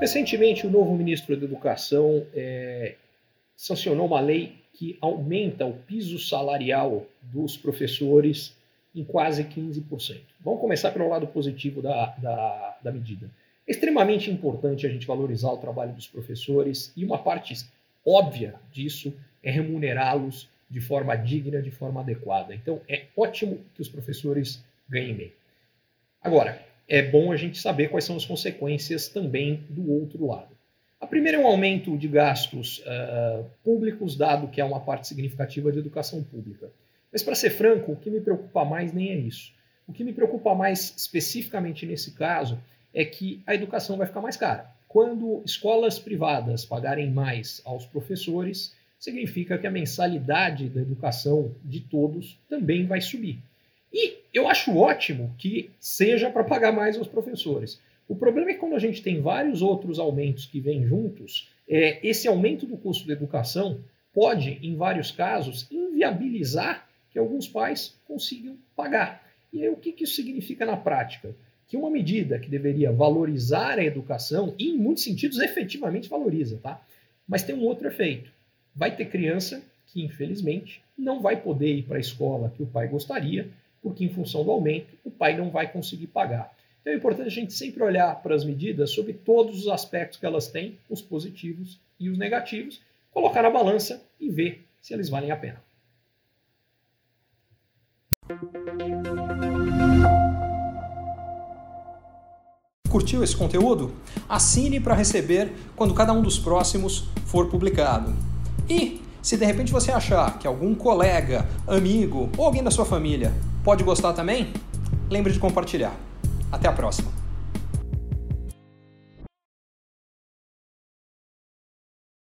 Recentemente, o novo ministro da Educação é, sancionou uma lei que aumenta o piso salarial dos professores em quase 15%. Vamos começar pelo lado positivo da, da, da medida. É extremamente importante a gente valorizar o trabalho dos professores e uma parte óbvia disso é remunerá-los de forma digna, de forma adequada. Então, é ótimo que os professores ganhem bem. Agora, é bom a gente saber quais são as consequências também do outro lado. A primeira é um aumento de gastos uh, públicos, dado que é uma parte significativa de educação pública. Mas, para ser franco, o que me preocupa mais nem é isso. O que me preocupa mais especificamente nesse caso é que a educação vai ficar mais cara. Quando escolas privadas pagarem mais aos professores, significa que a mensalidade da educação de todos também vai subir. E eu acho ótimo que seja para pagar mais aos professores. O problema é que quando a gente tem vários outros aumentos que vêm juntos, é, esse aumento do custo da educação pode, em vários casos, inviabilizar que alguns pais consigam pagar. E aí, o que, que isso significa na prática? Que uma medida que deveria valorizar a educação, e em muitos sentidos efetivamente valoriza, tá? mas tem um outro efeito. Vai ter criança que, infelizmente, não vai poder ir para a escola que o pai gostaria, porque, em função do aumento, o pai não vai conseguir pagar. Então é importante a gente sempre olhar para as medidas sobre todos os aspectos que elas têm, os positivos e os negativos, colocar na balança e ver se eles valem a pena. Curtiu esse conteúdo? Assine para receber quando cada um dos próximos for publicado. E se de repente você achar que algum colega, amigo ou alguém da sua família pode gostar também, lembre de compartilhar. Até a próxima!